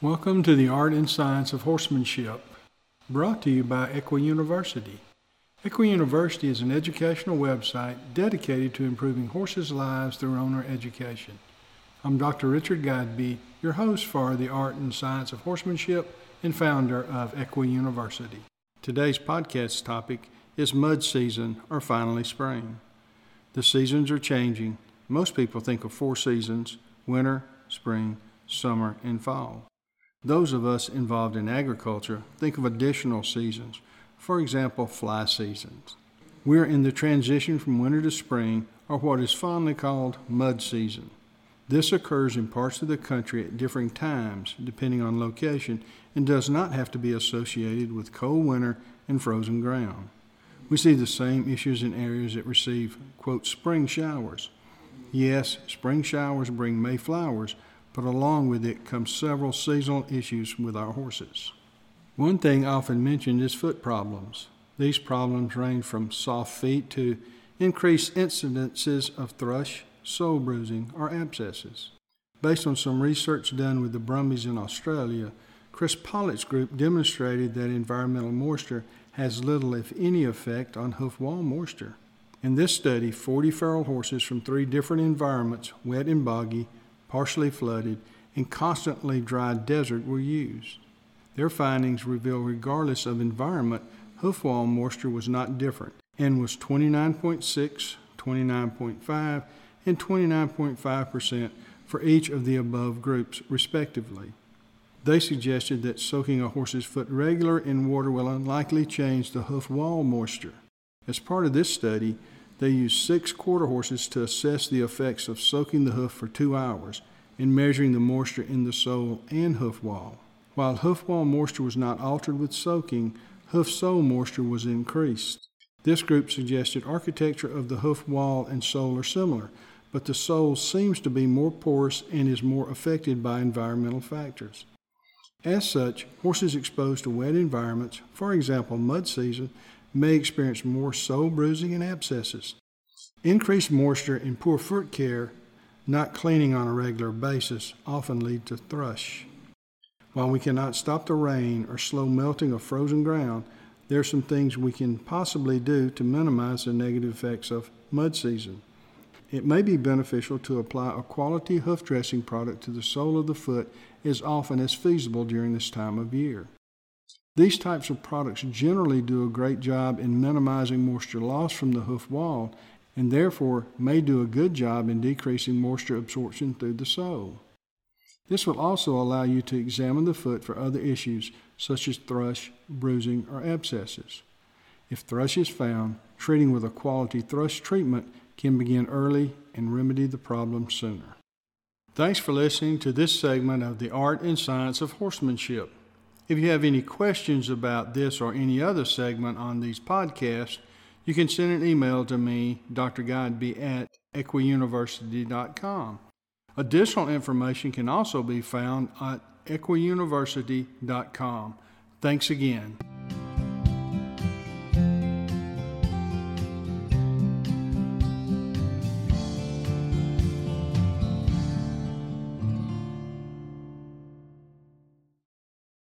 Welcome to the Art and Science of Horsemanship, brought to you by Equi University. Equi University is an educational website dedicated to improving horses' lives through owner education. I'm Dr. Richard Godby, your host for the Art and Science of Horsemanship and founder of Equi University. Today's podcast topic is mud season or finally spring. The seasons are changing. Most people think of four seasons winter, spring, summer, and fall. Those of us involved in agriculture think of additional seasons, for example, fly seasons. We're in the transition from winter to spring, or what is fondly called mud season. This occurs in parts of the country at differing times, depending on location, and does not have to be associated with cold winter and frozen ground. We see the same issues in areas that receive, quote, spring showers. Yes, spring showers bring May flowers, but along with it come several seasonal issues with our horses. One thing often mentioned is foot problems. These problems range from soft feet to increased incidences of thrush, sole bruising, or abscesses. Based on some research done with the Brumbies in Australia, Chris Pollitt's group demonstrated that environmental moisture has little, if any, effect on hoof wall moisture. In this study, 40 feral horses from three different environments, wet and boggy, partially flooded, and constantly dry desert were used. Their findings reveal regardless of environment, hoof wall moisture was not different and was 29.6, 29.5, and 29.5% for each of the above groups, respectively. They suggested that soaking a horse's foot regular in water will unlikely change the hoof wall moisture. As part of this study, they used six quarter horses to assess the effects of soaking the hoof for two hours and measuring the moisture in the sole and hoof wall. While hoof wall moisture was not altered with soaking, hoof sole moisture was increased. This group suggested architecture of the hoof wall and sole are similar, but the sole seems to be more porous and is more affected by environmental factors. As such, horses exposed to wet environments, for example, mud season, may experience more sole bruising and abscesses. Increased moisture and poor foot care, not cleaning on a regular basis, often lead to thrush. While we cannot stop the rain or slow melting of frozen ground, there are some things we can possibly do to minimize the negative effects of mud season. It may be beneficial to apply a quality hoof dressing product to the sole of the foot as often as feasible during this time of year. These types of products generally do a great job in minimizing moisture loss from the hoof wall and therefore may do a good job in decreasing moisture absorption through the sole. This will also allow you to examine the foot for other issues such as thrush, bruising, or abscesses. If thrush is found, treating with a quality thrush treatment can begin early and remedy the problem sooner. Thanks for listening to this segment of the Art and Science of Horsemanship. If you have any questions about this or any other segment on these podcasts, you can send an email to me, Dr. Godby, at equiuniversity.com. Additional information can also be found at equiuniversity.com. Thanks again.